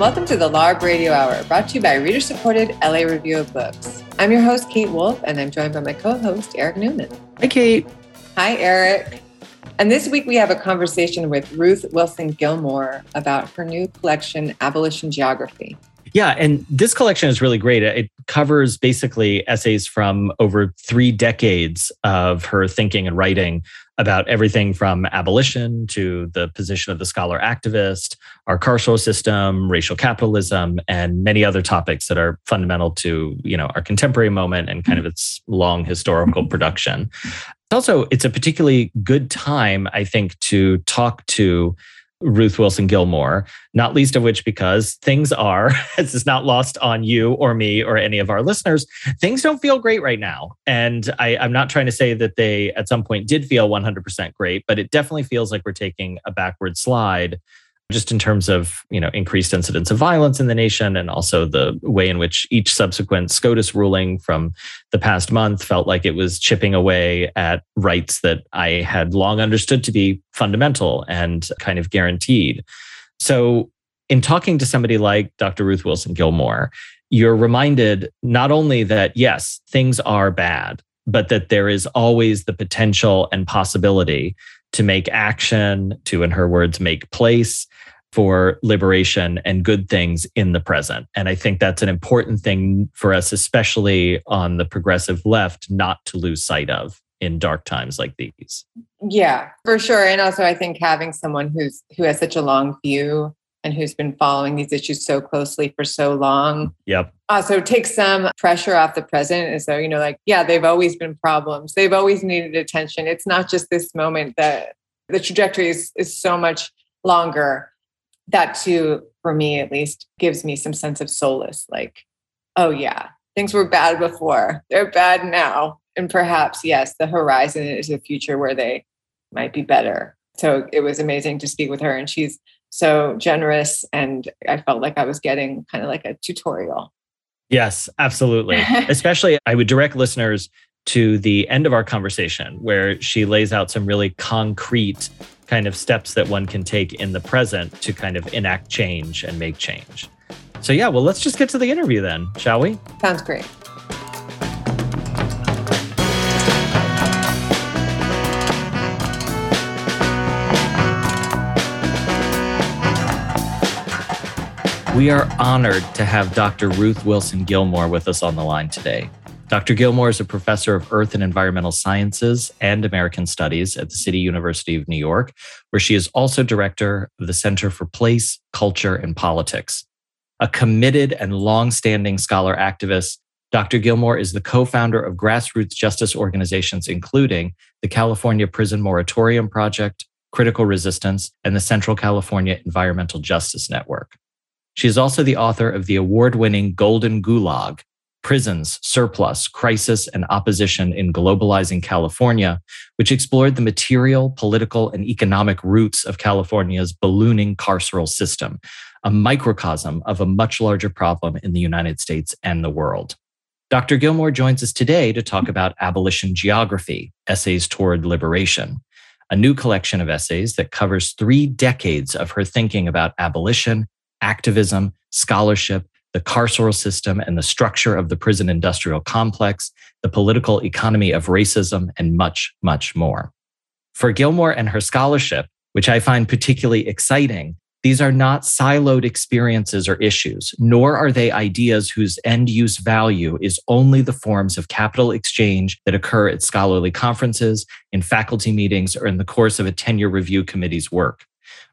and welcome to the LARB Radio Hour, brought to you by reader supported LA Review of Books. I'm your host, Kate Wolf, and I'm joined by my co host, Eric Newman. Hi, Kate. Hi, Eric. And this week we have a conversation with Ruth Wilson Gilmore about her new collection, Abolition Geography. Yeah, and this collection is really great. It covers basically essays from over three decades of her thinking and writing about everything from abolition to the position of the scholar activist, our carceral system, racial capitalism, and many other topics that are fundamental to you know our contemporary moment and kind of its long historical production. Also, it's a particularly good time, I think, to talk to Ruth Wilson Gilmore, not least of which because things are, this is not lost on you or me or any of our listeners, things don't feel great right now. And I, I'm not trying to say that they at some point did feel 100% great, but it definitely feels like we're taking a backward slide just in terms of you know increased incidents of violence in the nation and also the way in which each subsequent SCOTUS ruling from the past month felt like it was chipping away at rights that I had long understood to be fundamental and kind of guaranteed. So in talking to somebody like Dr. Ruth Wilson Gilmore, you're reminded not only that yes, things are bad, but that there is always the potential and possibility to make action, to, in her words, make place, for liberation and good things in the present. And I think that's an important thing for us, especially on the progressive left, not to lose sight of in dark times like these. Yeah, for sure. And also I think having someone who's who has such a long view and who's been following these issues so closely for so long. Yep. Uh, also takes some pressure off the present. And so, you know, like, yeah, they've always been problems. They've always needed attention. It's not just this moment that the trajectory is, is so much longer that too, for me at least, gives me some sense of solace. Like, oh yeah, things were bad before, they're bad now. And perhaps, yes, the horizon is a future where they might be better. So it was amazing to speak with her. And she's so generous. And I felt like I was getting kind of like a tutorial. Yes, absolutely. Especially, I would direct listeners to the end of our conversation where she lays out some really concrete kind of steps that one can take in the present to kind of enact change and make change. So, yeah, well, let's just get to the interview then, shall we? Sounds great. We are honored to have Dr. Ruth Wilson Gilmore with us on the line today. Dr. Gilmore is a professor of Earth and Environmental Sciences and American Studies at the City University of New York, where she is also director of the Center for Place, Culture, and Politics. A committed and long-standing scholar activist, Dr. Gilmore is the co-founder of grassroots justice organizations, including the California Prison Moratorium Project, Critical Resistance, and the Central California Environmental Justice Network. She is also the author of the award winning Golden Gulag, Prisons, Surplus, Crisis, and Opposition in Globalizing California, which explored the material, political, and economic roots of California's ballooning carceral system, a microcosm of a much larger problem in the United States and the world. Dr. Gilmore joins us today to talk about Abolition Geography, Essays Toward Liberation, a new collection of essays that covers three decades of her thinking about abolition, activism, scholarship, the carceral system and the structure of the prison industrial complex, the political economy of racism, and much, much more. For Gilmore and her scholarship, which I find particularly exciting, these are not siloed experiences or issues, nor are they ideas whose end use value is only the forms of capital exchange that occur at scholarly conferences, in faculty meetings, or in the course of a tenure review committee's work.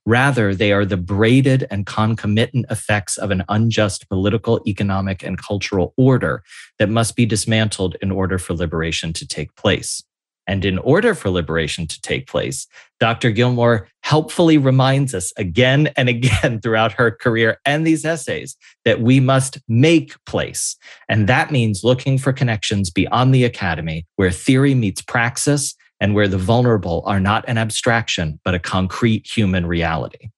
Rather, they are the braided and concomitant effects of an unjust political, economic, and cultural order that must be dismantled in order for liberation to take place. And in order for liberation to take place, Dr. Gilmore helpfully reminds us again and again throughout her career and these essays that we must make place. And that means looking for connections beyond the academy where theory meets praxis and where the vulnerable are not an abstraction, but a concrete human reality.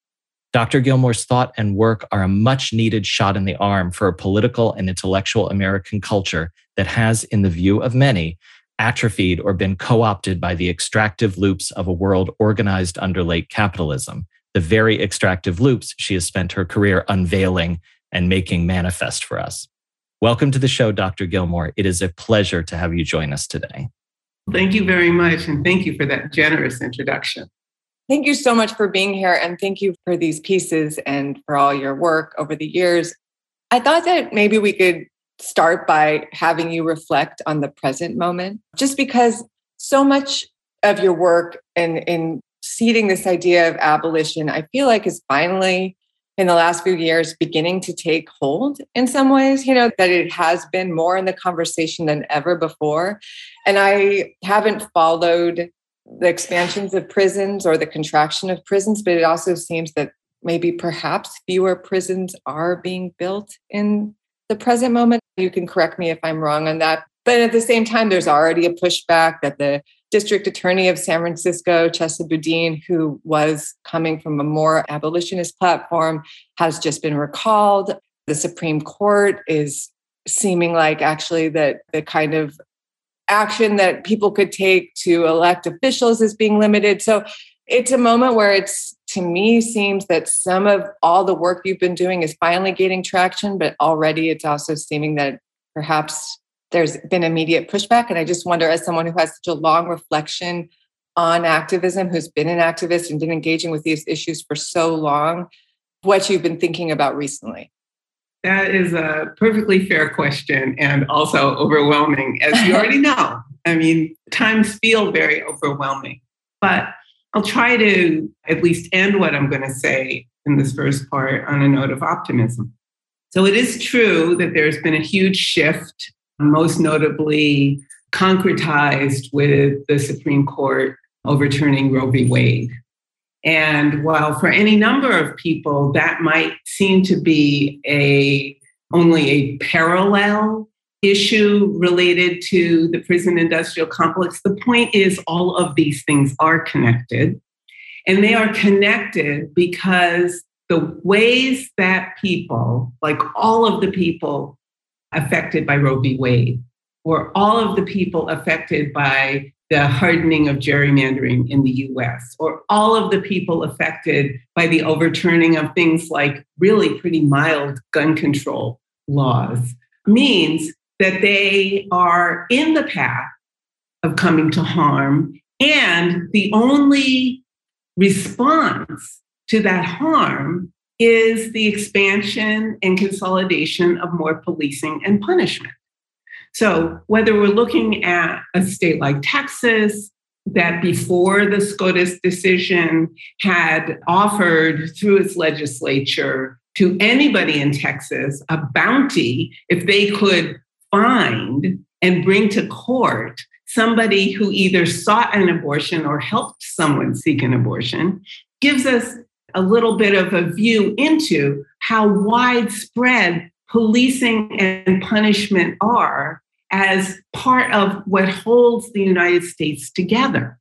Dr. Gilmore's thought and work are a much needed shot in the arm for a political and intellectual American culture that has, in the view of many, atrophied or been co opted by the extractive loops of a world organized under late capitalism, the very extractive loops she has spent her career unveiling and making manifest for us. Welcome to the show, Dr. Gilmore. It is a pleasure to have you join us today. Thank you very much. And thank you for that generous introduction. Thank you so much for being here. And thank you for these pieces and for all your work over the years. I thought that maybe we could start by having you reflect on the present moment, just because so much of your work and in seeding this idea of abolition, I feel like is finally in the last few years beginning to take hold in some ways, you know, that it has been more in the conversation than ever before. And I haven't followed the expansions of prisons or the contraction of prisons, but it also seems that maybe perhaps fewer prisons are being built in the present moment. You can correct me if I'm wrong on that. But at the same time, there's already a pushback that the district attorney of San Francisco, Chesa Boudin, who was coming from a more abolitionist platform, has just been recalled. The Supreme Court is seeming like actually that the kind of action that people could take to elect officials is being limited. So it's a moment where it's to me seems that some of all the work you've been doing is finally gaining traction, but already it's also seeming that perhaps there's been immediate pushback. And I just wonder, as someone who has such a long reflection on activism, who's been an activist and been engaging with these issues for so long, what you've been thinking about recently. That is a perfectly fair question and also overwhelming, as you already know. I mean, times feel very overwhelming, but I'll try to at least end what I'm going to say in this first part on a note of optimism. So it is true that there's been a huge shift, most notably concretized with the Supreme Court overturning Roe v. Wade. And while for any number of people that might seem to be a only a parallel issue related to the prison industrial complex, the point is all of these things are connected. And they are connected because the ways that people, like all of the people affected by Roe v. Wade, or all of the people affected by the hardening of gerrymandering in the US, or all of the people affected by the overturning of things like really pretty mild gun control laws, means that they are in the path of coming to harm. And the only response to that harm is the expansion and consolidation of more policing and punishment. So, whether we're looking at a state like Texas, that before the SCOTUS decision had offered through its legislature to anybody in Texas a bounty if they could find and bring to court somebody who either sought an abortion or helped someone seek an abortion, gives us a little bit of a view into how widespread policing and punishment are as part of what holds the United States together.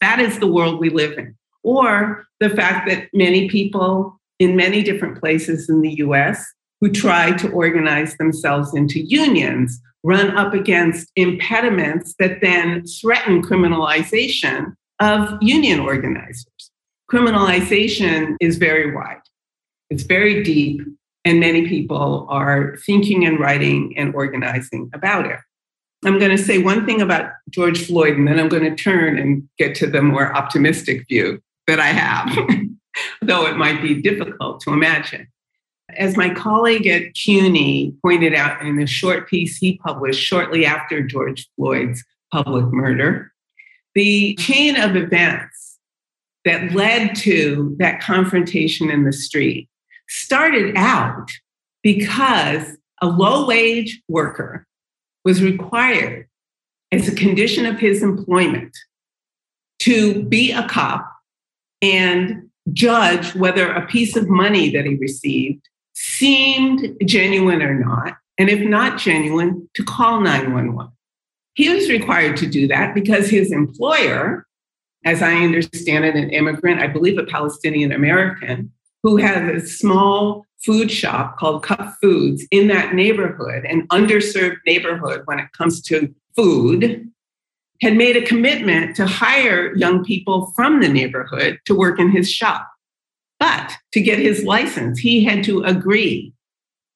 That is the world we live in. Or the fact that many people in many different places in the US who try to organize themselves into unions run up against impediments that then threaten criminalization of union organizers. Criminalization is very wide, it's very deep, and many people are thinking and writing and organizing about it. I'm going to say one thing about George Floyd, and then I'm going to turn and get to the more optimistic view that I have, though it might be difficult to imagine. As my colleague at CUNY pointed out in a short piece he published shortly after George Floyd's public murder, the chain of events that led to that confrontation in the street started out because a low wage worker was required as a condition of his employment to be a cop and judge whether a piece of money that he received seemed genuine or not. And if not genuine, to call 911. He was required to do that because his employer, as I understand it, an immigrant, I believe a Palestinian American, who has a small food shop called Cup Foods in that neighborhood, an underserved neighborhood when it comes to food, had made a commitment to hire young people from the neighborhood to work in his shop. But to get his license, he had to agree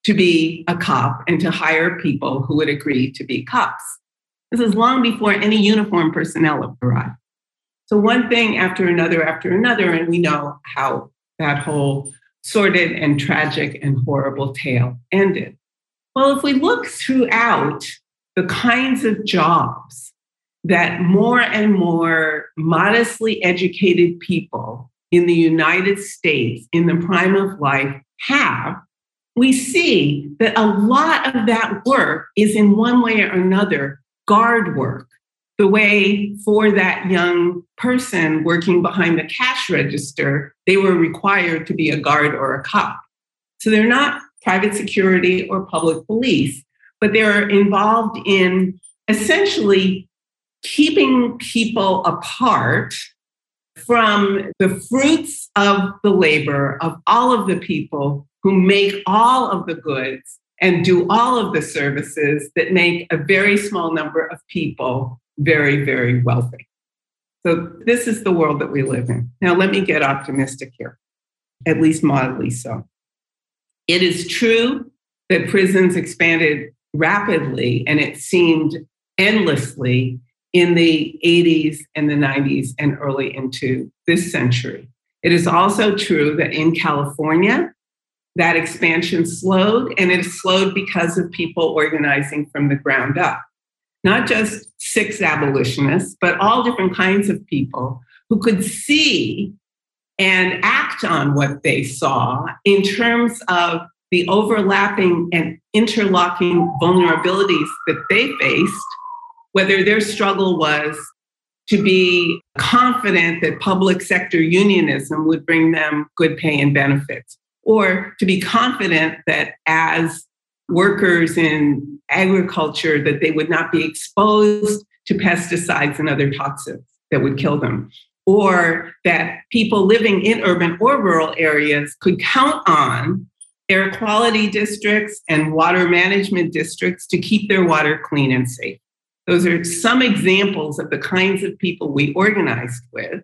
to be a cop and to hire people who would agree to be cops. This is long before any uniform personnel arrived. So, one thing after another after another, and we know how that whole sordid and tragic and horrible tale ended. Well, if we look throughout the kinds of jobs that more and more modestly educated people in the United States in the prime of life have, we see that a lot of that work is in one way or another guard work. The way for that young person working behind the cash register, they were required to be a guard or a cop. So they're not private security or public police, but they're involved in essentially keeping people apart from the fruits of the labor of all of the people who make all of the goods and do all of the services that make a very small number of people very, very wealthy. So, this is the world that we live in. Now, let me get optimistic here, at least mildly so. It is true that prisons expanded rapidly and it seemed endlessly in the 80s and the 90s and early into this century. It is also true that in California, that expansion slowed, and it slowed because of people organizing from the ground up. Not just six abolitionists, but all different kinds of people who could see and act on what they saw in terms of the overlapping and interlocking vulnerabilities that they faced, whether their struggle was to be confident that public sector unionism would bring them good pay and benefits, or to be confident that as workers in agriculture that they would not be exposed to pesticides and other toxins that would kill them or that people living in urban or rural areas could count on air quality districts and water management districts to keep their water clean and safe. Those are some examples of the kinds of people we organized with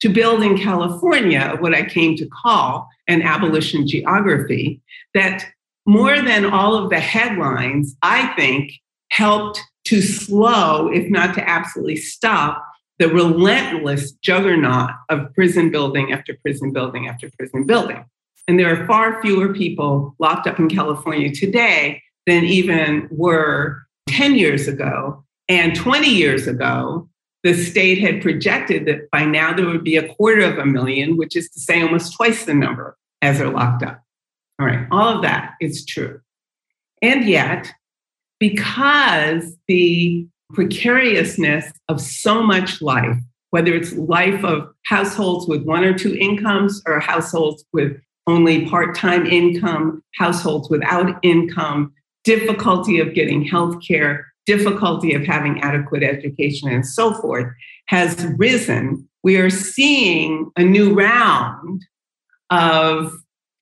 to build in California what I came to call an abolition geography that more than all of the headlines, I think helped to slow, if not to absolutely stop, the relentless juggernaut of prison building after prison building after prison building. And there are far fewer people locked up in California today than even were 10 years ago. And 20 years ago, the state had projected that by now there would be a quarter of a million, which is to say almost twice the number as are locked up. All right, all of that is true. And yet, because the precariousness of so much life, whether it's life of households with one or two incomes or households with only part time income, households without income, difficulty of getting health care, difficulty of having adequate education, and so forth, has risen. We are seeing a new round of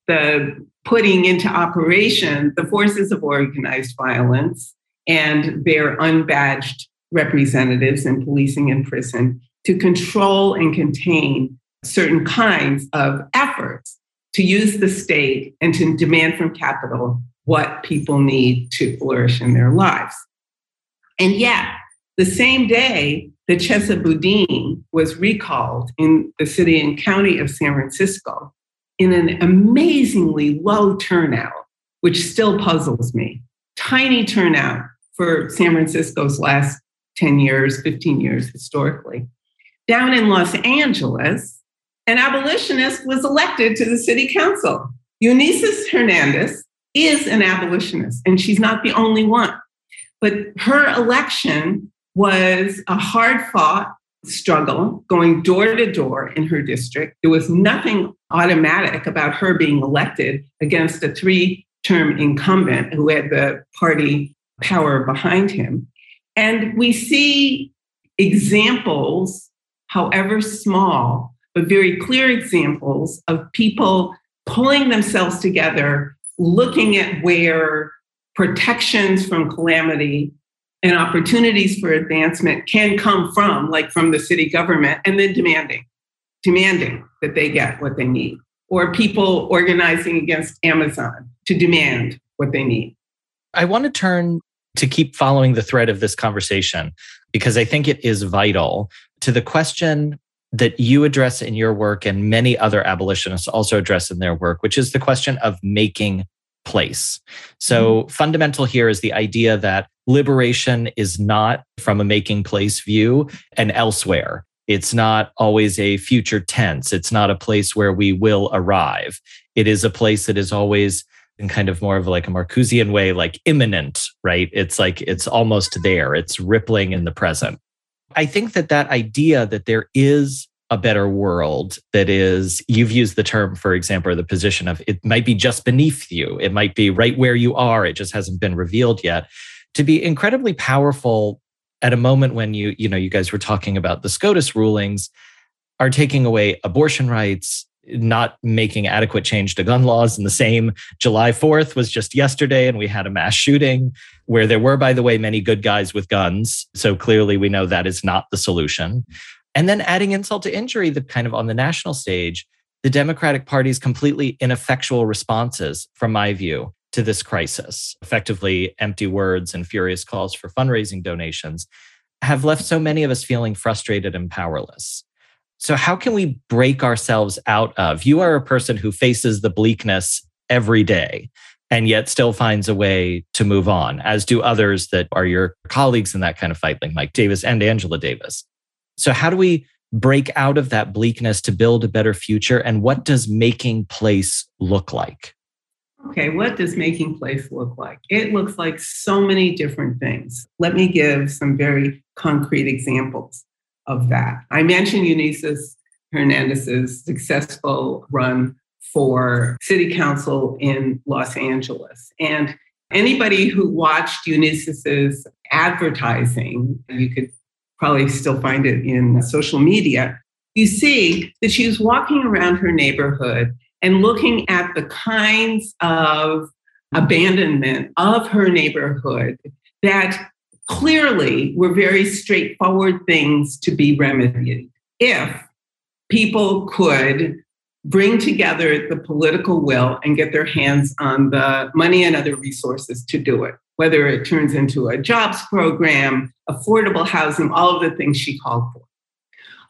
the putting into operation the forces of organized violence and their unbadged representatives in policing and prison to control and contain certain kinds of efforts to use the state and to demand from capital what people need to flourish in their lives. And yet, the same day that Chesa Boudin was recalled in the city and county of San Francisco in an amazingly low turnout, which still puzzles me, tiny turnout for San Francisco's last 10 years, 15 years historically. Down in Los Angeles, an abolitionist was elected to the city council. Eunisses Hernandez is an abolitionist, and she's not the only one. But her election was a hard fought struggle going door to door in her district. There was nothing automatic about her being elected against a three term incumbent who had the party power behind him. And we see examples, however small, but very clear examples of people pulling themselves together, looking at where protections from calamity and opportunities for advancement can come from, like from the city government, and then demanding, demanding that they get what they need. or people organizing against Amazon to demand what they need. I want to turn to keep following the thread of this conversation because I think it is vital to the question that you address in your work and many other abolitionists also address in their work, which is the question of making place. So, mm-hmm. fundamental here is the idea that liberation is not from a making place view and elsewhere. It's not always a future tense. It's not a place where we will arrive. It is a place that is always in kind of more of like a Marcusean way, like imminent, right? It's like it's almost there, it's rippling in the present. I think that that idea that there is a better world that is, you've used the term, for example, the position of it might be just beneath you, it might be right where you are, it just hasn't been revealed yet, to be incredibly powerful at a moment when you, you know, you guys were talking about the SCOTUS rulings are taking away abortion rights, not making adequate change to gun laws. And the same July 4th was just yesterday, and we had a mass shooting where there were, by the way, many good guys with guns. So clearly we know that is not the solution. And then adding insult to injury, the kind of on the national stage, the Democratic Party's completely ineffectual responses, from my view, to this crisis, effectively empty words and furious calls for fundraising donations, have left so many of us feeling frustrated and powerless. So, how can we break ourselves out of? You are a person who faces the bleakness every day and yet still finds a way to move on, as do others that are your colleagues in that kind of fight, like Mike Davis and Angela Davis. So, how do we break out of that bleakness to build a better future? And what does making place look like? Okay, what does making place look like? It looks like so many different things. Let me give some very concrete examples of that. I mentioned Eunisses Hernandez's successful run for city council in Los Angeles. And anybody who watched Eunisses's advertising, you could probably still find it in social media, you see that she was walking around her neighborhood and looking at the kinds of abandonment of her neighborhood that clearly were very straightforward things to be remedied if people could bring together the political will and get their hands on the money and other resources to do it, whether it turns into a jobs program, affordable housing, all of the things she called for.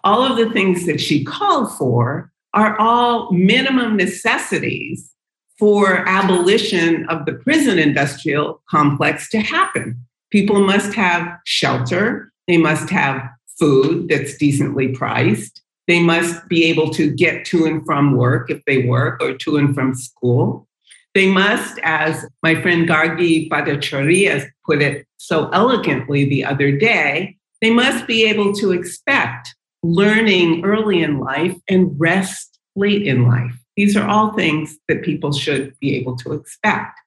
All of the things that she called for are all minimum necessities for abolition of the prison industrial complex to happen. People must have shelter, they must have food that's decently priced, they must be able to get to and from work if they work or to and from school. They must, as my friend Gargi Bhattacharyya put it so elegantly the other day, they must be able to expect learning early in life and rest late in life. These are all things that people should be able to expect.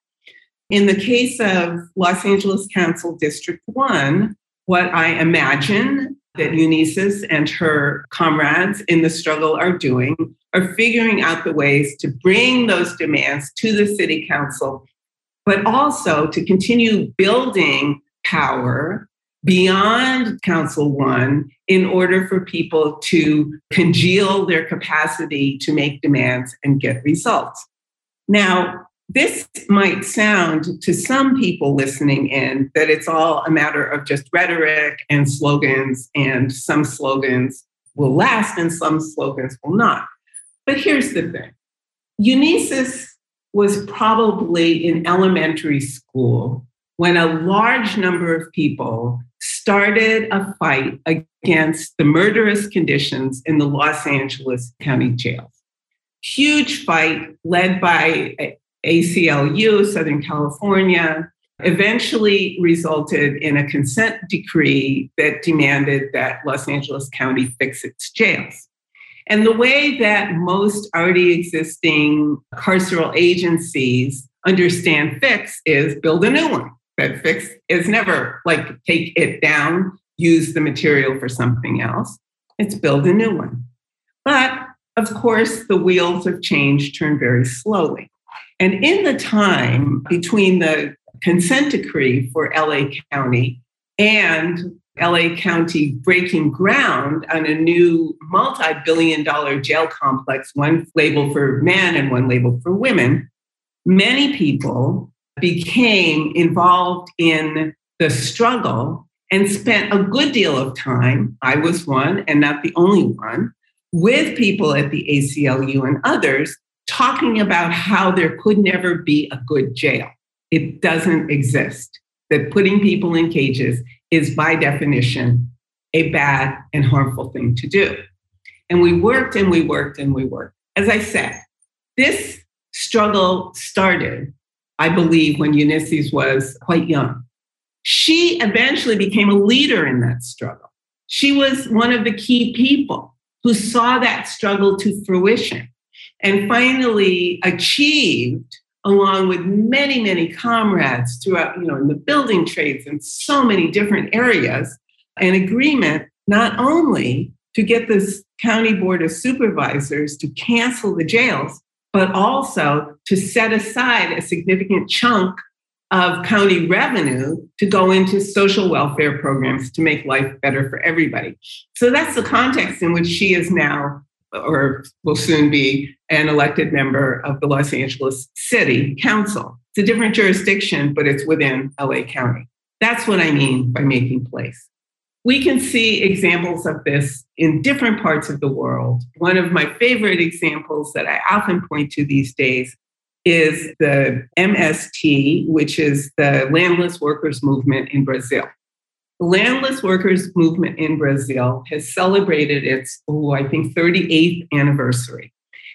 In the case of Los Angeles Council District 1, what I imagine that Eunisses and her comrades in the struggle are doing are figuring out the ways to bring those demands to the city council, but also to continue building power beyond Council One in order for people to congeal their capacity to make demands and get results. Now, this might sound to some people listening in that it's all a matter of just rhetoric and slogans, and some slogans will last and some slogans will not. But here's the thing Eunisses was probably in elementary school when a large number of people started a fight against the murderous conditions in the Los Angeles County jails. Huge fight led by ACLU, Southern California, eventually resulted in a consent decree that demanded that Los Angeles County fix its jails. And the way that most already existing carceral agencies understand fix is build a new one. That fix is never like take it down, use the material for something else. It's build a new one. But of course, the wheels of change turn very slowly. And in the time between the consent decree for LA County and LA County breaking ground on a new multi billion dollar jail complex, one labeled for men and one labeled for women, many people became involved in the struggle and spent a good deal of time. I was one and not the only one with people at the ACLU and others talking about how there could never be a good jail. It doesn't exist. That putting people in cages is by definition a bad and harmful thing to do. And we worked and we worked and we worked. As I said, this struggle started, I believe, when Eunisses was quite young. She eventually became a leader in that struggle. She was one of the key people who saw that struggle to fruition and finally achieved along with many many comrades throughout you know in the building trades and so many different areas an agreement not only to get this county board of supervisors to cancel the jails but also to set aside a significant chunk of county revenue to go into social welfare programs to make life better for everybody. So that's the context in which she is now, or will soon be, an elected member of the Los Angeles City Council. It's a different jurisdiction, but it's within LA County. That's what I mean by making place. We can see examples of this in different parts of the world. One of my favorite examples that I often point to these days is the MST, which is the Landless Workers Movement in Brazil. The Landless Workers Movement in Brazil has celebrated its, oh, I think, 38th anniversary.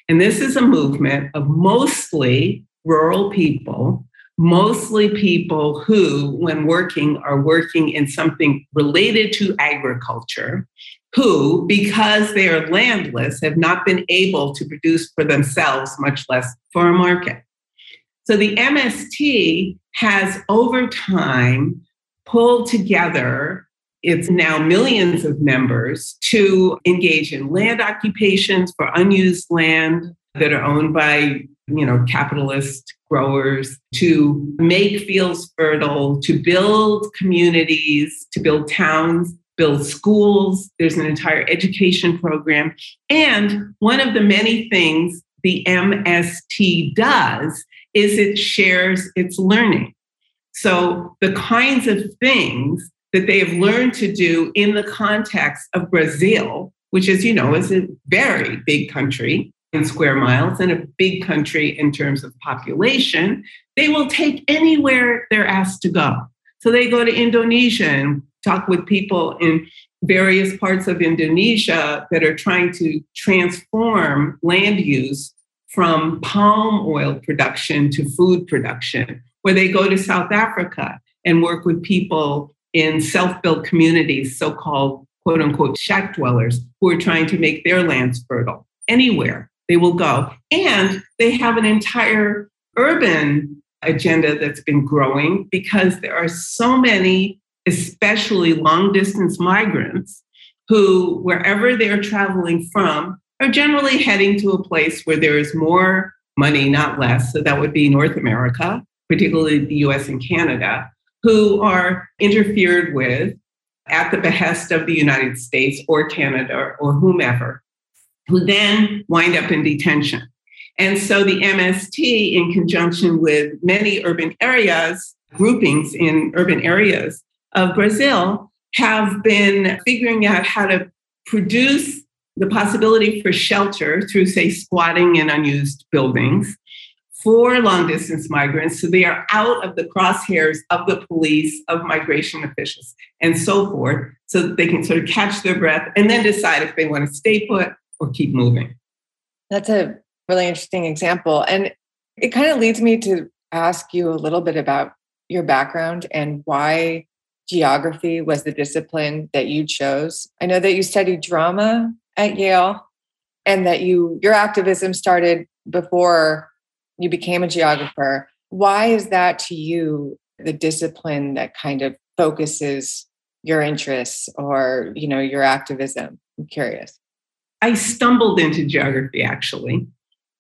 And this is a movement of mostly rural people, mostly people who, when working, are working in something related to agriculture, who, because they are landless, have not been able to produce for themselves, much less for a market. So the MST has over time pulled together it's now millions of members to engage in land occupations for unused land that are owned by you know capitalist growers to make fields fertile to build communities to build towns build schools. There's an entire education program. And one of the many things the MST does is it shares its learning. So the kinds of things that they have learned to do in the context of Brazil, which, as you know, is a very big country square miles and a big country in terms of population, they will take anywhere they're asked to go. So they go to Indonesia and talk with people in various parts of Indonesia that are trying to transform land use from palm oil production to food production, where they go to South Africa and work with people in self built communities, so called quote unquote shack dwellers, who are trying to make their lands fertile. Anywhere they will go. And they have an entire urban agenda that's been growing because there are so many especially long distance migrants who, wherever they're traveling from, are generally heading to a place where there is more money, not less. So that would be North America, particularly the US and Canada, who are interfered with at the behest of the United States or Canada or whomever, who then wind up in detention. And so the MST, in conjunction with many urban areas, groupings in urban areas, of Brazil have been figuring out how to produce the possibility for shelter through, say, squatting in unused buildings for long distance migrants. So they are out of the crosshairs of the police, of migration officials, and so forth, so that they can sort of catch their breath and then decide if they want to stay put or keep moving. That's a really interesting example. And it kind of leads me to ask you a little bit about your background and why geography was the discipline that you chose. I know that you studied drama at Yale and that you your activism started before you became a geographer. Why is that to you the discipline that kind of focuses your interests or, you know, your activism? I'm curious. I stumbled into geography actually.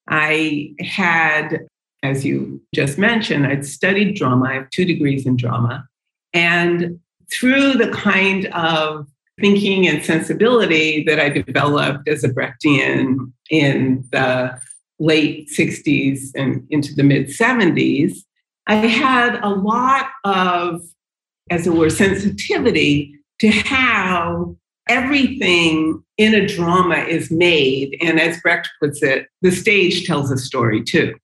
I had as you just mentioned, I'd studied drama. I have two degrees in drama. And through the kind of thinking and sensibility that I developed as a Brechtian in the late 60s and into the mid 70s, I had a lot of, as it were, sensitivity to how everything in a drama is made. And as Brecht puts it, the stage tells a story too.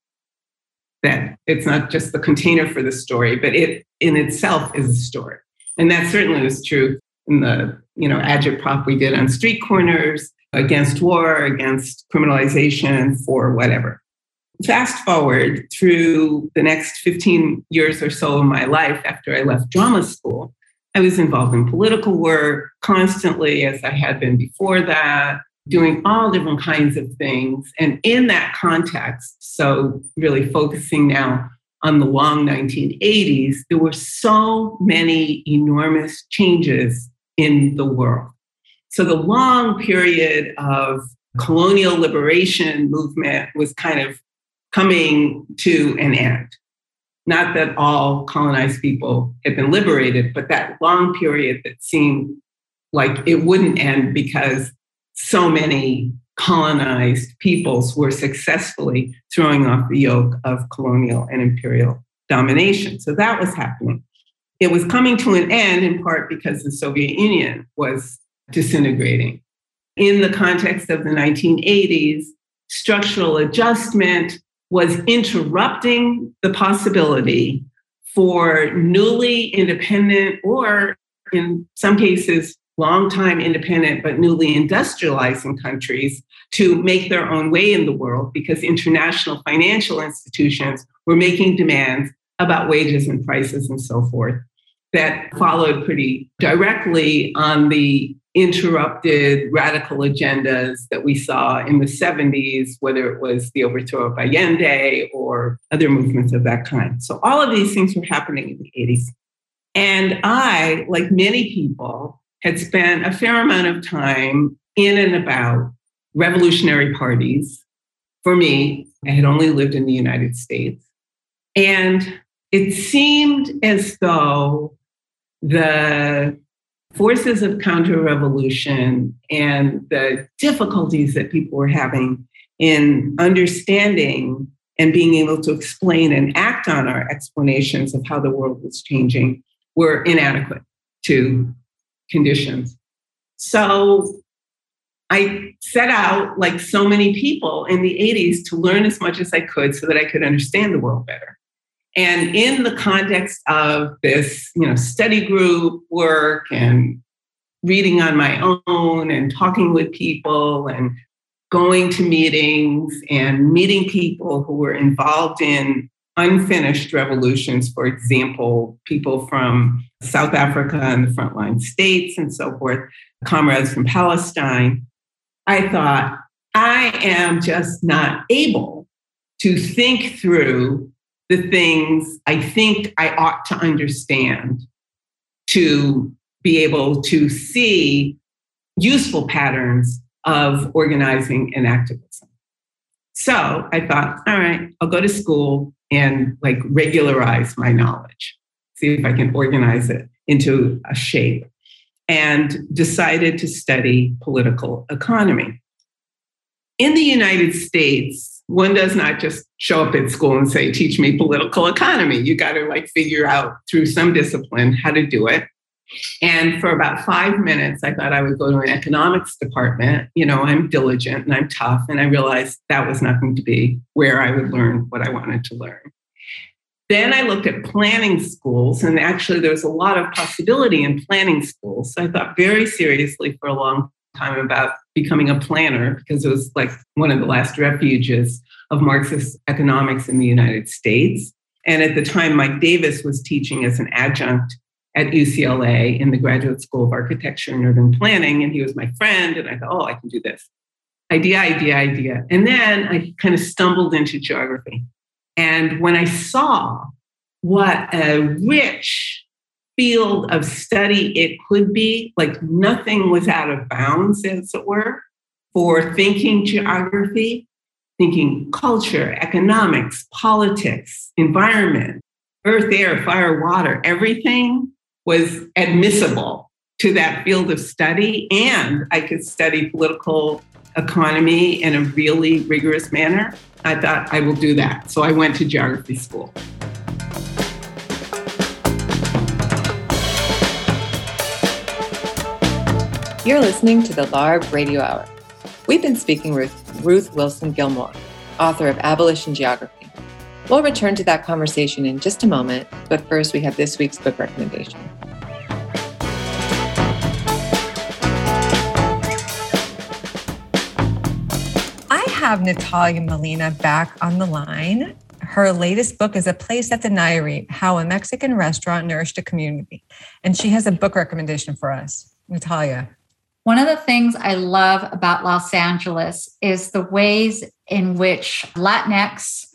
That it's not just the container for the story, but it in itself is a story. And that certainly was true in the you know agitprop we did on street corners against war, against criminalization for whatever. Fast forward through the next 15 years or so of my life after I left drama school, I was involved in political work constantly, as I had been before that, doing all different kinds of things. And in that context, so really focusing now on the long 1980s, there were so many enormous changes in the world. So the long period of colonial liberation movement was kind of coming to an end. Not that all colonized people had been liberated, but that long period that seemed like it wouldn't end because so many colonized peoples were successfully throwing off the yoke of colonial and imperial domination. So that was happening. It was coming to an end in part because the Soviet Union was disintegrating. In the context of the 1980s, structural adjustment was interrupting the possibility for newly independent or in some cases long-time independent but newly industrializing countries to make their own way in the world because international financial institutions were making demands about wages and prices and so forth that followed pretty directly on the interrupted radical agendas that we saw in the 70s, whether it was the overthrow of Allende or other movements of that kind. So all of these things were happening in the 80s. And I, like many people, had spent a fair amount of time in and about revolutionary parties. For me, I had only lived in the United States. And it seemed as though the forces of counter revolution and the difficulties that people were having in understanding and being able to explain and act on our explanations of how the world was changing were inadequate to conditions. So I set out, like so many people in the 80s, to learn as much as I could so that I could understand the world better. And in the context of this, you know, study group work and reading on my own and talking with people and going to meetings and meeting people who were involved in unfinished revolutions, for example, people from South Africa and the frontline states and so forth, comrades from Palestine, I thought, I am just not able to think through the things I think I ought to understand to be able to see useful patterns of organizing and activism. So I thought, all right, I'll go to school and like regularize my knowledge, see if I can organize it into a shape, and decided to study political economy. In the United States, one does not just show up at school and say, teach me political economy. You got to like figure out through some discipline how to do it. And for about five minutes, I thought I would go to an economics department. You know, I'm diligent and I'm tough. And I realized that was not going to be where I would learn what I wanted to learn. Then I looked at planning schools, and actually, there was a lot of possibility in planning schools. So I thought very seriously for a long time about becoming a planner because it was like one of the last refuges of Marxist economics in the United States. And at the time, Mike Davis was teaching as an adjunct at UCLA in the Graduate School of Architecture and Urban Planning. And he was my friend. And I thought, oh, I can do this. Idea, idea, idea. And then I kind of stumbled into geography. And when I saw what a rich field of study it could be, like nothing was out of bounds, as it were, for thinking geography, thinking culture, economics, politics, environment, earth, air, fire, water, everything. was admissible to that field of study, and I could study political economy in a really rigorous manner, I thought I will do that. So I went to geography school. You're listening to the LARB Radio Hour. We've been speaking with Ruth Wilson Gilmore, author of Abolition Geography. We'll return to that conversation in just a moment, but first we have this week's book recommendation. I have Natalia Molina back on the line. Her latest book is A Place at the Nayarit How a Mexican Restaurant Nourished a Community. And she has a book recommendation for us. Natalia. One of the things I love about Los Angeles is the ways in which Latinx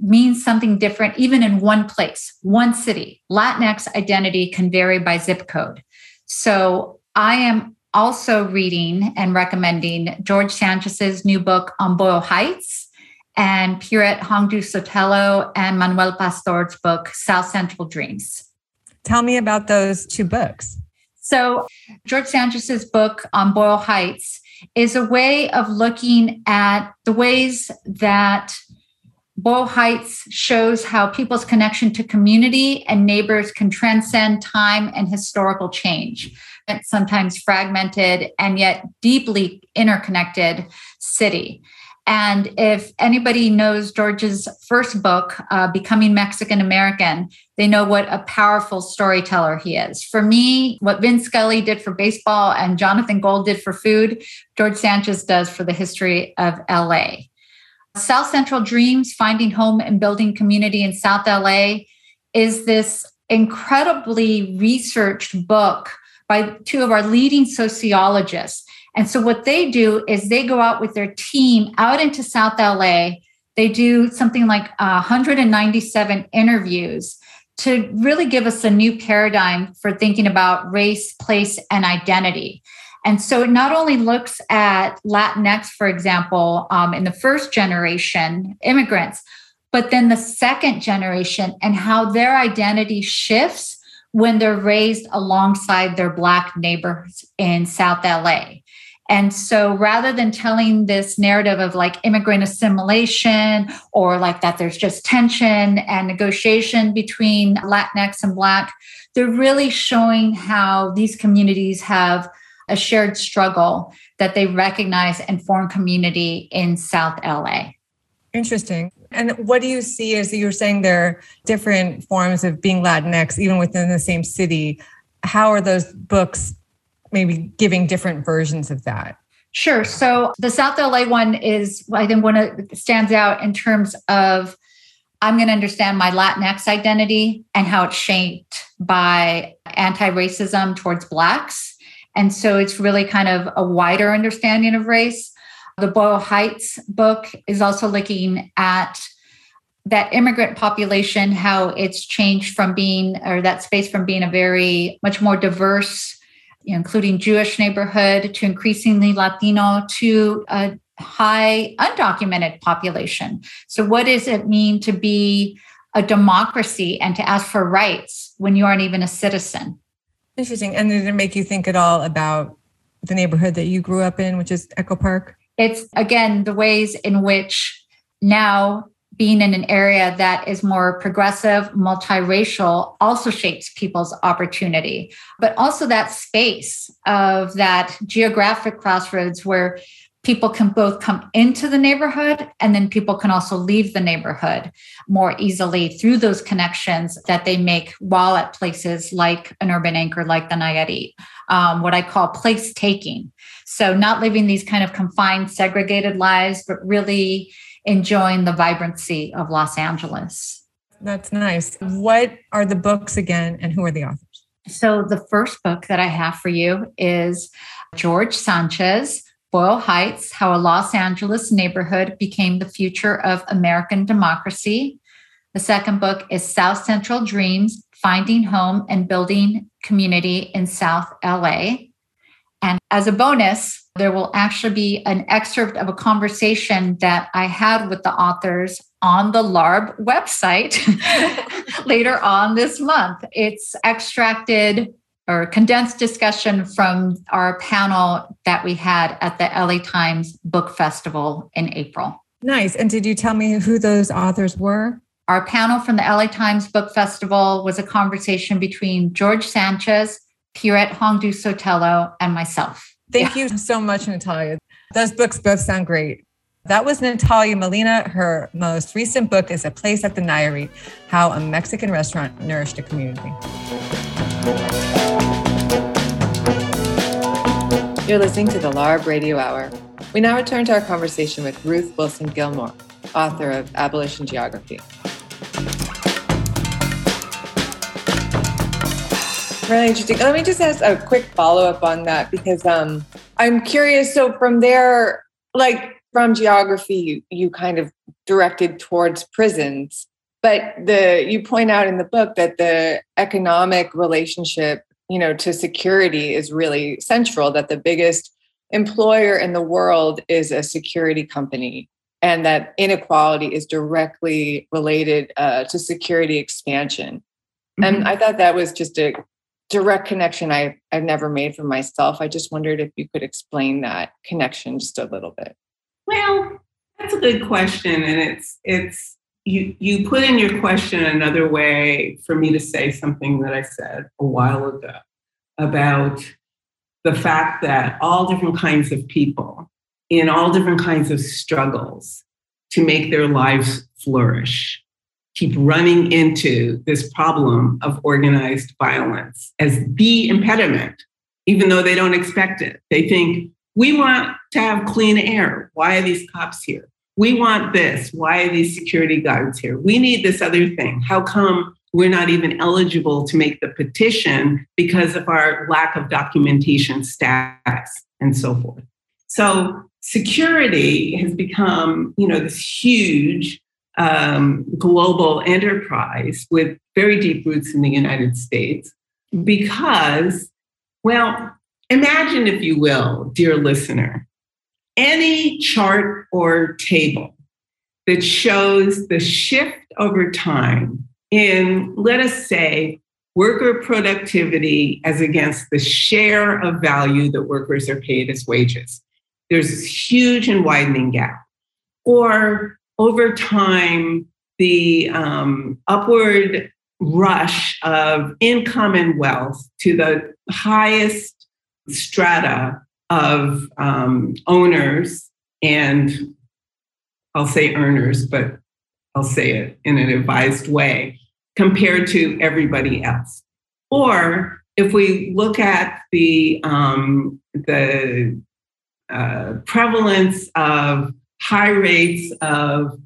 means something different, even in one place, one city. Latinx identity can vary by zip code. So I am also reading and recommending George Sanchez's new book on Boyle Heights and Pierrette Hondagneu-Sotelo and Manuel Pastor's book, South Central Dreams. Tell me about those two books. So, George Sanchez's book on Boyle Heights is a way of looking at the ways that Boyle Heights shows how people's connection to community and neighbors can transcend time and historical change. It's sometimes fragmented and yet deeply interconnected city. And if anybody knows George's first book, uh, Becoming Mexican American, they know what a powerful storyteller he is. For me, what Vin Scully did for baseball and Jonathan Gold did for food, George Sanchez does for the history of LA. South Central Dreams Finding Home and Building Community in South LA is this incredibly researched book by two of our leading sociologists and so what they do is they go out with their team out into South LA. They do something like 197 interviews to really give us a new paradigm for thinking about race, place, and identity. And so it not only looks at Latinx, for example, um, in the first generation immigrants, but then the second generation and how their identity shifts when they're raised alongside their Black neighbors in South LA. And so rather than telling this narrative of like immigrant assimilation or like that there's just tension and negotiation between Latinx and Black, they're really showing how these communities have a shared struggle that they recognize and form community in South LA. Interesting. And what do you see as you're saying there are different forms of being Latinx, even within the same city? How are those books maybe giving different versions of that? Sure. So the South LA one is, I think, one of stands out in terms of I'm going to understand my Latinx identity and how it's shaped by anti-racism towards Blacks. And so it's really kind of a wider understanding of race. The Boyle Heights book is also looking at that immigrant population, how it's changed from being, or that space from being a very much more diverse including Jewish neighborhood to increasingly Latino to a high undocumented population. So, what does it mean to be a democracy and to ask for rights when you aren't even a citizen? Interesting. And did it make you think at all about the neighborhood that you grew up in, which is Echo Park? It's again the ways in which now being in an area that is more progressive, multiracial also shapes people's opportunity, but also that space of that geographic crossroads where people can both come into the neighborhood and then people can also leave the neighborhood more easily through those connections that they make while at places like an urban anchor like the Nayarit, um, what I call place taking. So, not living these kind of confined, segregated lives, but really enjoying the vibrancy of Los Angeles. That's nice. What are the books again, and who are the authors? So, the first book that I have for you is George Sanchez, Boyle Heights How a Los Angeles Neighborhood Became the Future of American Democracy. The second book is South Central Dreams Finding Home and Building Community in South LA. And as a bonus, there will actually be an excerpt of a conversation that I had with the authors on the LARB website later on this month. It's extracted or condensed discussion from our panel that we had at the LA Times Book Festival in April. Nice. And did you tell me who those authors were? Our panel from the LA Times Book Festival was a conversation between George Sanchez, Pierrette Hondagneu-Sotelo, and myself. Thank yeah. you so much, Natalia. Those books both sound great. That was Natalia Molina. Her most recent book is A Place at the Nayarit How a Mexican Restaurant Nourished a Community. You're listening to the LARB Radio Hour. We now return to our conversation with Ruth Wilson Gilmore, author of Abolition Geography. Really interesting. Let me just ask a quick follow up on that because um, I'm curious. So, from there, like from geography, you, you kind of directed towards prisons, but the you point out in the book that the economic relationship, you know, to security is really central. That the biggest employer in the world is a security company, and that inequality is directly related uh, to security expansion. Mm-hmm. And I thought that was just a direct connection I, I've never made for myself. I just wondered if you could explain that connection just a little bit. Well, that's a good question. And it's it's you you put in your question another way for me to say something that I said a while ago about the fact that all different kinds of people in all different kinds of struggles to make their lives flourish keep running into this problem of organized violence as the impediment, even though they don't expect it. They think, we want to have clean air. Why are these cops here? We want this. Why are these security guards here? We need this other thing. How come we're not even eligible to make the petition because of our lack of documentation status and so forth? So security has become, you know, this huge um, global enterprise with very deep roots in the United States because, well, imagine, if you will, dear listener, any chart or table that shows the shift over time in, let us say, worker productivity as against the share of value that workers are paid as wages. There's this huge and widening gap. Or over time, the um, upward rush of income and wealth to the highest strata of um, owners and I'll say earners, but I'll say it in an advised way compared to everybody else. Or if we look at the um, the uh, prevalence of high rates of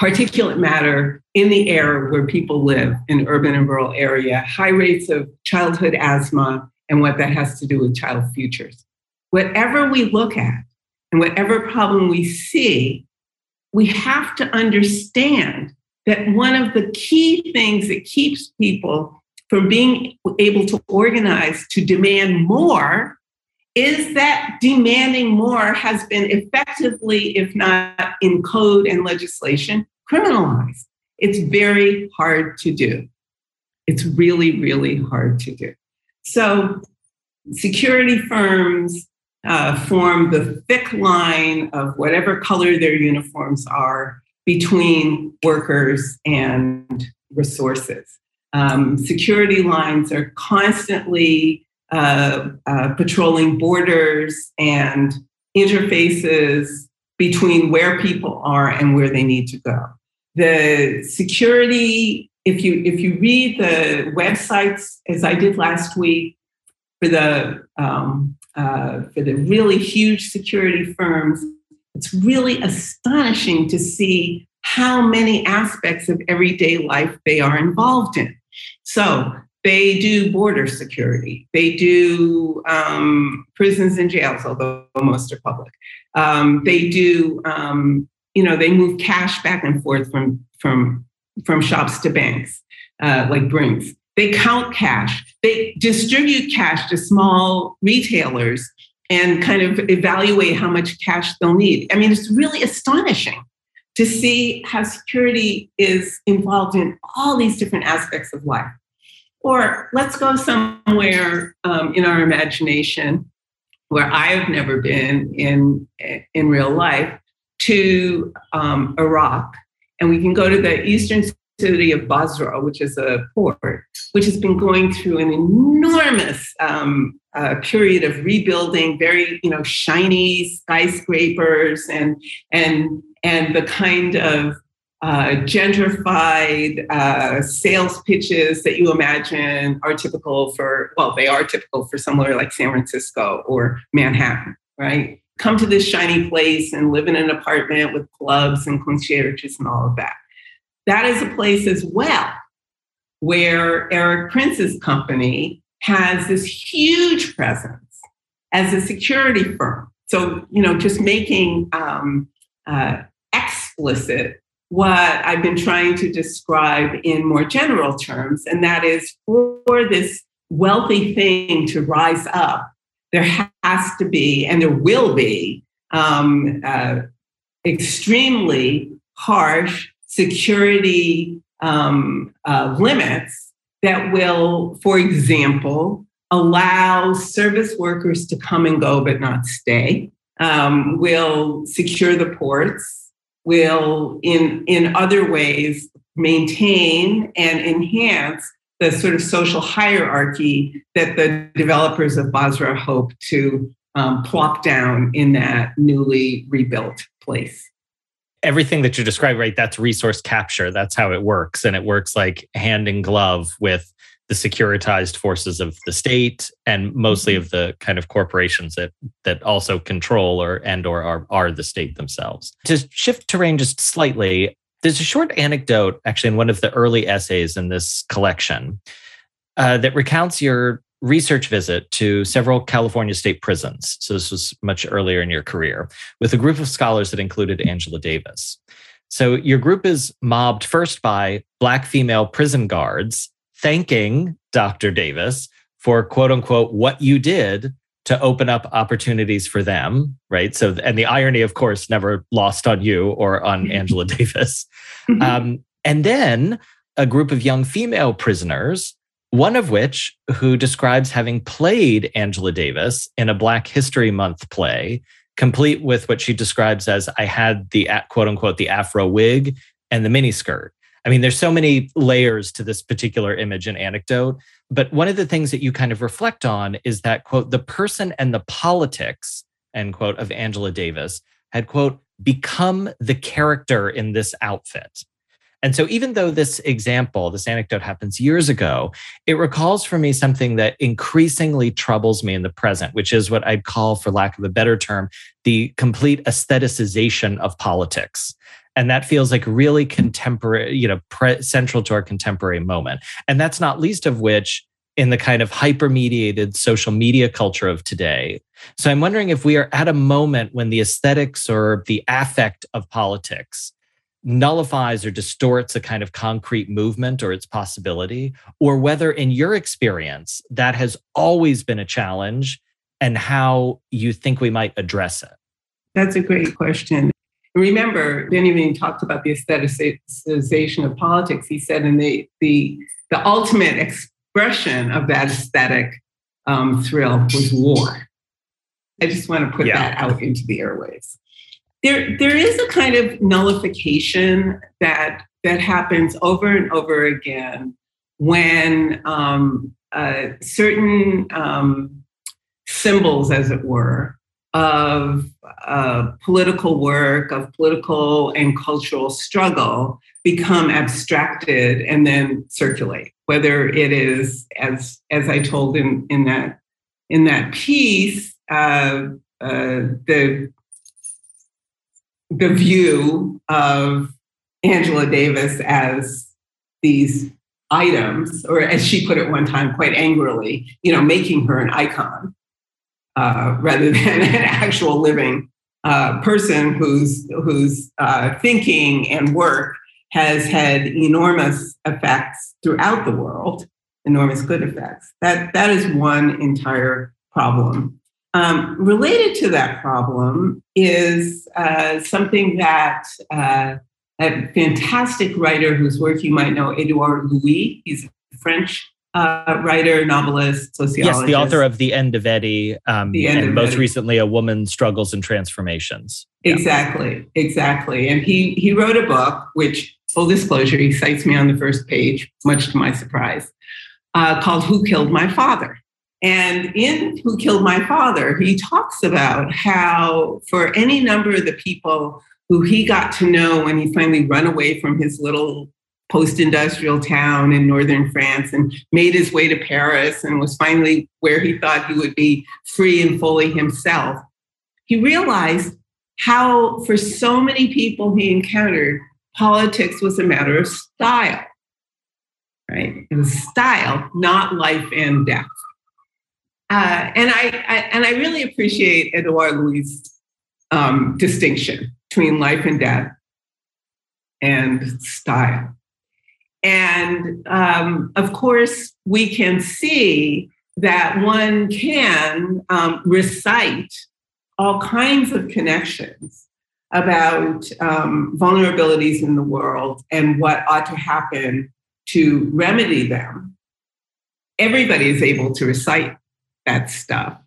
particulate matter in the air where people live in urban and rural area, high rates of childhood asthma, and what that has to do with child futures. Whatever we look at and whatever problem we see, we have to understand that one of the key things that keeps people from being able to organize to demand more is that demanding more has been effectively, if not in code and legislation, criminalized. It's very hard to do. It's really, really hard to do. So, security firms uh, form the thick line of whatever color their uniforms are between workers and resources. Um, security lines are constantly uh, uh, patrolling borders and interfaces between where people are and where they need to go. The security, if you if you read the websites as I did last week for the um, uh, for the really huge security firms, it's really astonishing to see how many aspects of everyday life they are involved in. So they do border security. They do um, prisons and jails, although most are public. Um, they do, um, you know, they move cash back and forth from from from shops to banks, uh, like Brinks. They count cash. They distribute cash to small retailers and kind of evaluate how much cash they'll need. I mean, it's really astonishing to see how security is involved in all these different aspects of life. Or let's go somewhere um, in our imagination where I've never been in, in real life to um, Iraq. And we can go to the eastern city of Basra, which is a port, which has been going through an enormous um, uh, period of rebuilding, very you know shiny skyscrapers and and and the kind of uh, gentrified uh, sales pitches that you imagine are typical for well they are typical for somewhere like San Francisco or Manhattan, right? Come to this shiny place and live in an apartment with clubs and concierges and all of that that is a place as well where Erik Prince's company has this huge presence as a security firm. So, you know, just making um, uh, explicit what I've been trying to describe in more general terms, and that is for this wealthy thing to rise up, there has to be, and there will be, um, uh, extremely harsh security um, uh, limits that will, for example, allow service workers to come and go but not stay, um, will secure the ports, will in, in other ways maintain and enhance the sort of social hierarchy that the developers of Basra hope to um, plop down in that newly rebuilt place everything that you describe, right? That's resource capture. That's how it works. And it works like hand in glove with the securitized forces of the state and mostly mm-hmm. of the kind of corporations that that also control or and or are, are the state themselves. To shift terrain just slightly, there's a short anecdote actually in one of the early essays in this collection uh, that recounts your research visit to several California state prisons. So this was much earlier in your career with a group of scholars that included Angela Davis. So your group is mobbed first by Black female prison guards thanking Dr. Davis for quote unquote what you did to open up opportunities for them, right? So, and the irony, of course, never lost on you or on mm-hmm. Angela Davis. Mm-hmm. Um, and then a group of young female prisoners one of which who describes having played Angela Davis in a Black History Month play, complete with what she describes as I had the quote unquote the afro wig and the miniskirt. I mean, there's so many layers to this particular image and anecdote. But one of the things that you kind of reflect on is that, quote, the person and the politics, end quote, of Angela Davis had, quote, become the character in this outfit. And so, even though this example, this anecdote happens years ago, it recalls for me something that increasingly troubles me in the present, which is what I'd call, for lack of a better term, the complete aestheticization of politics. And that feels like really contemporary, you know, pre- central to our contemporary moment. And that's not least of which in the kind of hyper mediated social media culture of today. So I'm wondering if we are at a moment when the aesthetics or the affect of politics nullifies or distorts a kind of concrete movement or its possibility, or whether in your experience that has always been a challenge and how you think we might address it? That's a great question. Remember, Benjamin talked about the aestheticization of politics. He said, and the, the, the ultimate expression of that aesthetic um, thrill was war. I just want to put yeah. that out into the airways. there there is a kind of nullification that that happens over and over again when um, uh, certain um, symbols, as it were, of uh, political work, of political and cultural struggle become abstracted and then circulate. Whether it is, as as I told in in that in that piece, uh, uh the the view of Angela Davis as these items, or as she put it one time quite angrily, you know, making her an icon uh, rather than an actual living uh, person whose whose uh, thinking and work has had enormous effects throughout the world, enormous good effects. That that is one entire problem. Um, related to that problem is uh, something that uh, a fantastic writer whose work you might know, Edouard Louis. He's a French uh, writer, novelist, sociologist. Yes, the author of The End of Eddie, um, The End and of most Eddie. recently, A Woman's Struggles and Transformations. Yeah. Exactly, exactly. And he he wrote a book, which full disclosure, he cites me on the first page, much to my surprise, uh, called "Who Killed My Father." And in "Who Killed My Father," he talks about how for any number of the people who he got to know when he finally run away from his little post-industrial town in northern France and made his way to Paris and was finally where he thought he would be free and fully himself. He realized how, for so many people he encountered, politics was a matter of style, right? It was style, not life and death. Uh, and I, I and I really appreciate Edouard Louis' um, distinction between life and death and style. And um, of course, we can see that one can um, recite all kinds of connections about um, vulnerabilities in the world and what ought to happen to remedy them. Everybody is able to recite that stuff.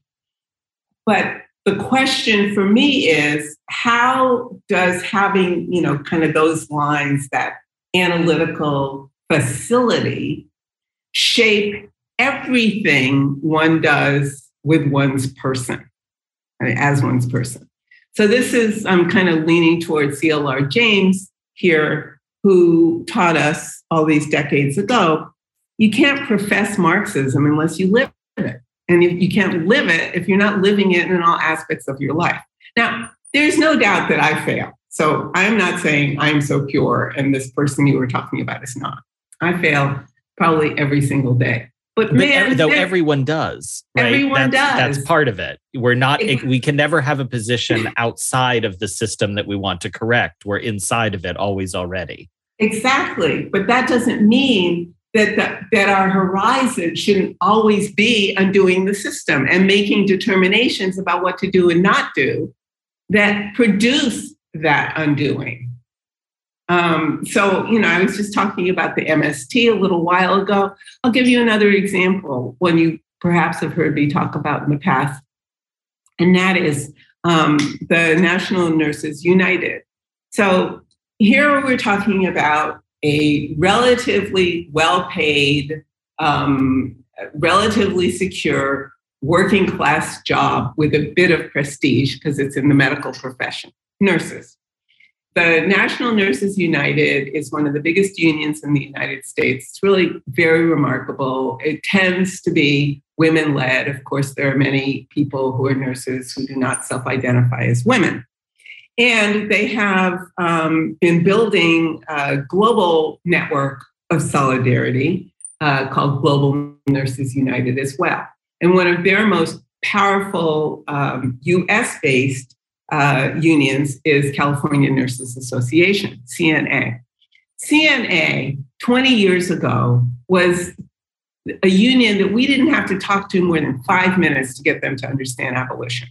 But the question for me is how does having, you know, kind of those lines, that analytical facility, shape everything one does with one's person, as one's person? So this is, I'm kind of leaning towards CLR James here, who taught us all these decades ago you can't profess Marxism unless you live it. And if you can't live it if you're not living it in all aspects of your life. Now, there's no doubt that I fail. So I'm not saying I'm so pure and this person you were talking about is not. I fail probably every single day. But, But man, though everyone does, right? Everyone that's, does. That's part of it. We're not. We can never have a position outside of the system that we want to correct. We're inside of it always already. Exactly. But that doesn't mean that, that, that our horizon shouldn't always be undoing the system and making determinations about what to do and not do that produce that undoing. Um, so, you know, I was just talking about the MST a little while ago. I'll give you another example, one you perhaps have heard me talk about in the past, and that is um, the National Nurses United. So, here we're talking about a relatively well paid, um, relatively secure working class job with a bit of prestige because it's in the medical profession nurses. The National Nurses United is one of the biggest unions in the United States. It's really very remarkable. It tends to be women led. Of course, there are many people who are nurses who do not self identify as women. And they have um, been building a global network of solidarity uh, called Global Nurses United as well. And one of their most powerful um, US based uh, unions is California Nurses Association, CNA. CNA 20 years ago was a union that we didn't have to talk to more than five minutes to get them to understand abolition.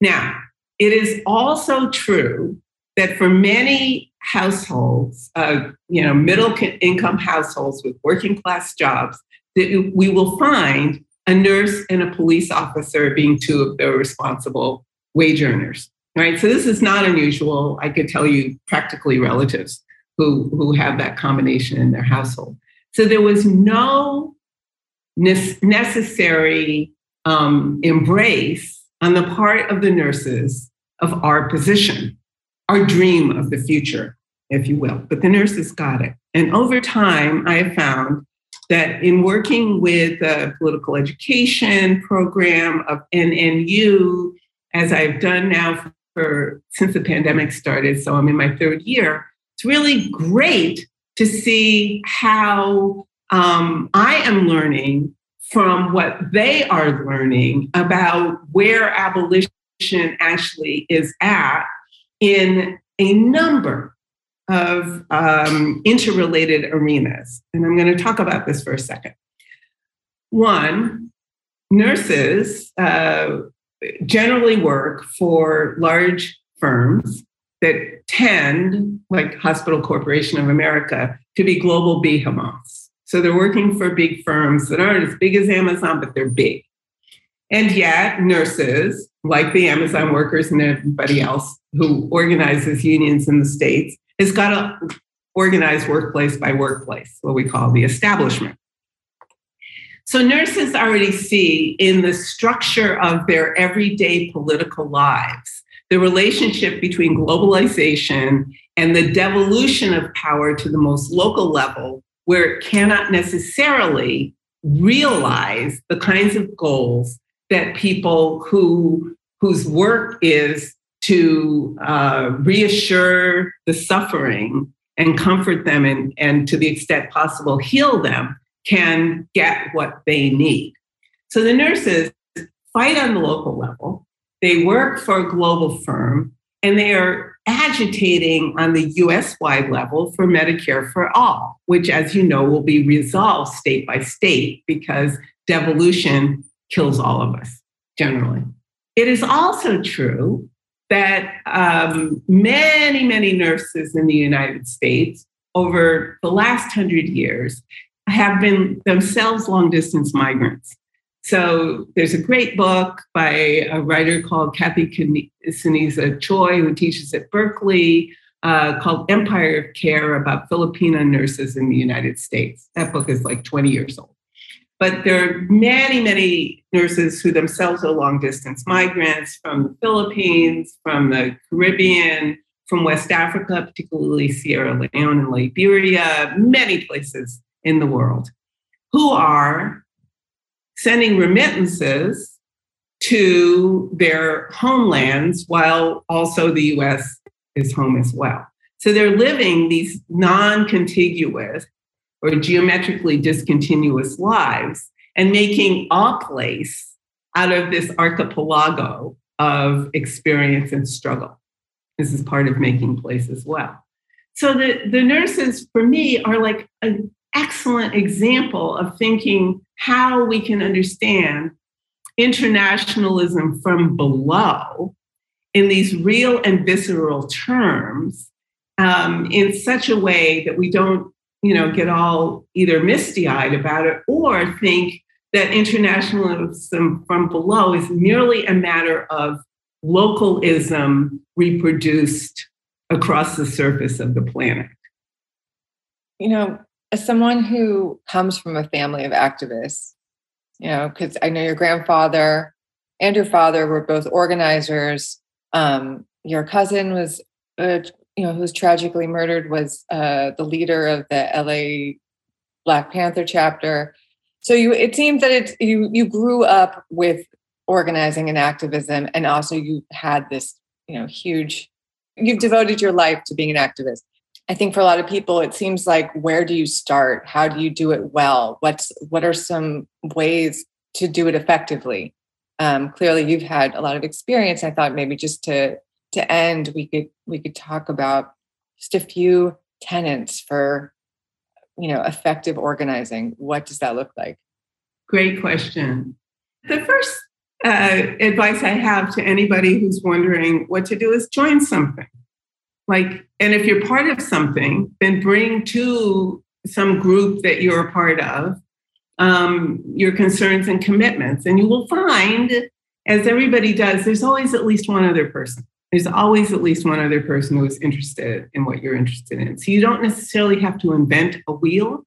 Now, it is also true that for many households, uh, you know, middle income households with working class jobs, that we will find a nurse and a police officer being two of the responsible wage earners. Right. So this is not unusual. I could tell you practically relatives who, who have that combination in their household. So there was no necessary um, embrace on the part of the nurses of our position, our dream of the future, if you will. But the nurses got it. And over time, I have found that in working with the political education program of NNU, as I've done now for since the pandemic started, so I'm in my third year, it's really great to see how um, I am learning from what they are learning about where abolition actually is at in a number of um, interrelated arenas. And I'm going to talk about this for a second. One, nurses uh, generally work for large firms that tend, like Hospital Corporation of America, to be global behemoths. So they're working for big firms that aren't as big as Amazon, but they're big. And yet, nurses, like the Amazon workers and everybody else who organizes unions in the States, has got to organize workplace by workplace, what we call the establishment. So nurses already see in the structure of their everyday political lives the relationship between globalization and the devolution of power to the most local level, where it cannot necessarily realize the kinds of goals that people who whose work is to uh, reassure the suffering and comfort them and, and to the extent possible heal them can get what they need. So the nurses fight on the local level, they work for a global firm, and they are agitating on the US wide level for Medicare for all, which, as you know, will be resolved state by state because devolution kills all of us generally. It is also true that um, many, many nurses in the United States over the last hundred years have been themselves long distance migrants. So there's a great book by a writer called Kathy Ceniza Choy, who teaches at Berkeley, uh, called Empire of Care about Filipino nurses in the United States. That book is like 20 years old. But there are many, many nurses who themselves are long distance migrants from the Philippines, from the Caribbean, from West Africa, particularly Sierra Leone and Liberia, many places in the world who are sending remittances to their homelands while also the US is home as well. So they're living these non contiguous or geometrically discontinuous lives and making a place out of this archipelago of experience and struggle. This is part of making place as well. So the, the nurses, for me, are like an excellent example of thinking how we can understand internationalism from below in these real and visceral terms um, in such a way that we don't you know get all either misty-eyed about it or think that internationalism from below is merely a matter of localism reproduced across the surface of the planet. You know as someone who comes from a family of activists, you know, because I know your grandfather and your father were both organizers. Um, your cousin was, uh, you know, who was tragically murdered was uh, the leader of the LA Black Panther chapter. So you, it seems that it's you. You grew up with organizing and activism, and also you had this, you know, huge. You've devoted your life to being an activist. I think for a lot of people, it seems like where do you start? How do you do it well? What's what are some ways to do it effectively? Um, clearly, you've had a lot of experience. I thought maybe just to to end, we could we could talk about just a few tenants for you know effective organizing. What does that look like? Great question. The first uh, advice I have to anybody who's wondering what to do is join something like and if you're part of something then bring to some group that you're a part of um, your concerns and commitments and you will find as everybody does there's always at least one other person. There's always at least one other person who is interested in what you're interested in. So you don't necessarily have to invent a wheel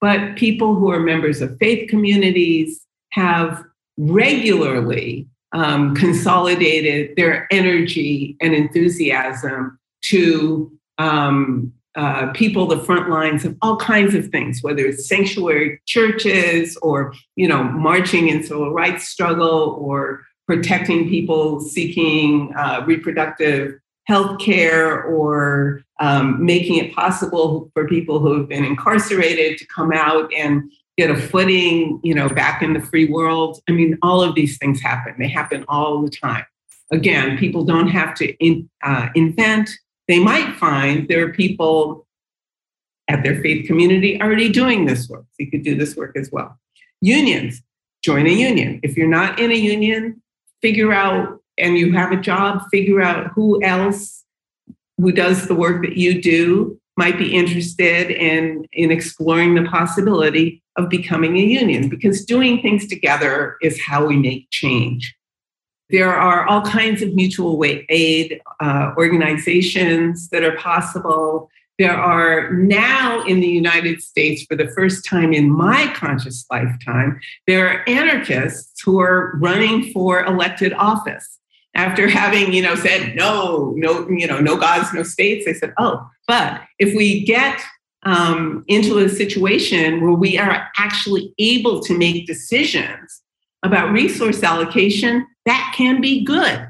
but people who are members of faith communities have regularly um, consolidated their energy and enthusiasm to um, uh, people, the front lines of all kinds of things, whether it's sanctuary churches or you know marching in civil rights struggle or protecting people seeking uh, reproductive health care or um, making it possible for people who have been incarcerated to come out and get a footing, you know, back in the free world. I mean, all of these things happen. They happen all the time. Again, people don't have to in, uh, invent they might find there are people at their faith community already doing this work. So you could do this work as well. Unions, join a union. If you're not in a union, figure out, and you have a job, figure out who else who does the work that you do might be interested in, in exploring the possibility of becoming a union because doing things together is how we make change. There are all kinds of mutual aid uh, organizations that are possible. There are now in the United States, for the first time in my conscious lifetime, there are anarchists who are running for elected office. After having, you know, said no, no, you know, no gods, no states, they said, oh, but if we get um, into a situation where we are actually able to make decisions about resource allocation, that can be good.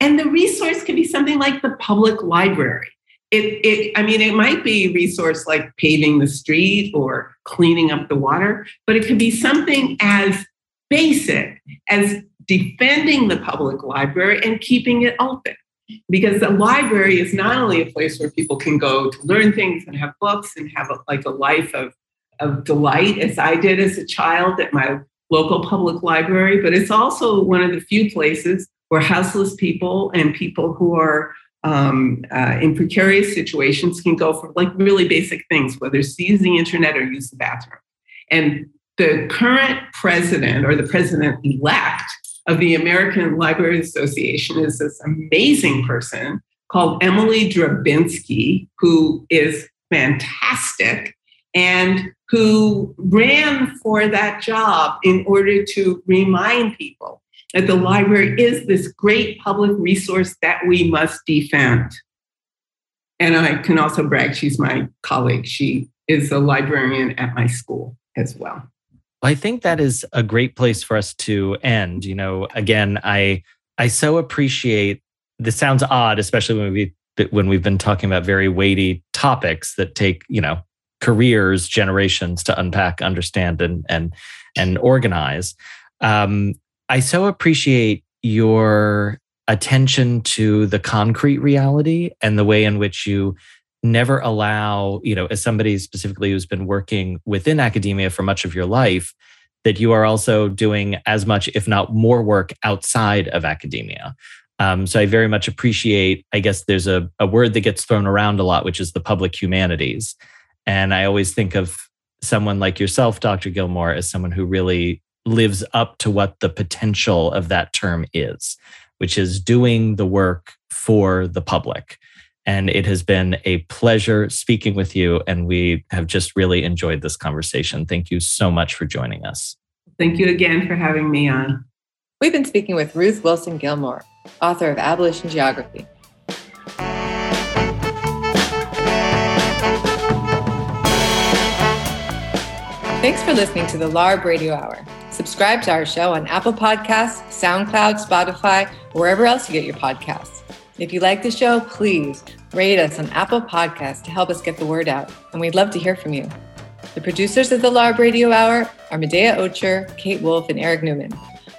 And the resource can be something like the public library. It, it, I mean, it might be resource like paving the street or cleaning up the water, but it could be something as basic as defending the public library and keeping it open. Because the library is not only a place where people can go to learn things and have books and have a, like a life of, of delight, as I did as a child at my local public library, but it's also one of the few places where houseless people and people who are um, uh, in precarious situations can go for like really basic things, whether use the internet or use the bathroom. And the current president or the president elect of the American Library Association is this amazing person called Emily Drabinski, who is fantastic and who ran for that job in order to remind people that the library is this great public resource that we must defend. And I can also brag, she's my colleague. She is a librarian at my school as well. I think that is a great place for us to end. You know, again, I I so appreciate this sounds odd, especially when we when we've been talking about very weighty topics that take, you know, careers, generations to unpack, understand, and and and organize. Um, I so appreciate your attention to the concrete reality and the way in which you never allow, you know, as somebody specifically who's been working within academia for much of your life, that you are also doing as much, if not more work outside of academia. Um, so I very much appreciate, I guess there's a, a word that gets thrown around a lot, which is the public humanities. And I always think of someone like yourself, Dr. Gilmore, as someone who really lives up to what the potential of that term is, which is doing the work for the public. And it has been a pleasure speaking with you. And we have just really enjoyed this conversation. Thank you so much for joining us. Thank you again for having me on. We've been speaking with Ruth Wilson Gilmore, author of Abolition Geography. Thanks for listening to the LARB Radio Hour. Subscribe to our show on Apple Podcasts, SoundCloud, Spotify, wherever else you get your podcasts. If you like the show, please rate us on Apple Podcasts to help us get the word out, and we'd love to hear from you. The producers of the LARB Radio Hour are Medaya Ocher, Kate Wolf, and Eric Newman.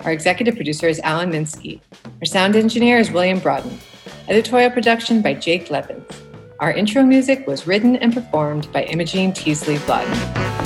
Our executive producer is Alan Minsky. Our sound engineer is William Broughton. Editorial production by Jake Levins. Our intro music was written and performed by Imogene Teasley Blotten.